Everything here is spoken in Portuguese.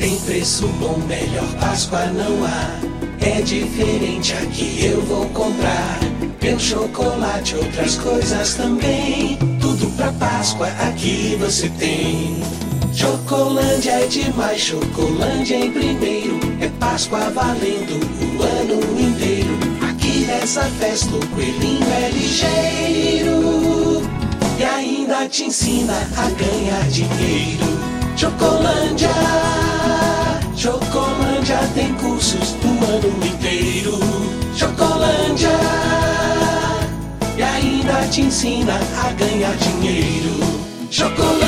Tem preço bom, melhor Páscoa não há. É diferente aqui, eu vou comprar. Meu chocolate, outras coisas também. Tudo pra Páscoa aqui você tem. Chocolândia é demais, Chocolândia em primeiro. É Páscoa valendo o ano inteiro. Aqui nessa festa o coelhinho é ligeiro. E ainda te ensina a ganhar dinheiro. Chocolândia, Chocolândia tem cursos o ano inteiro. Chocolândia, e ainda te ensina a ganhar dinheiro. Chocolândia.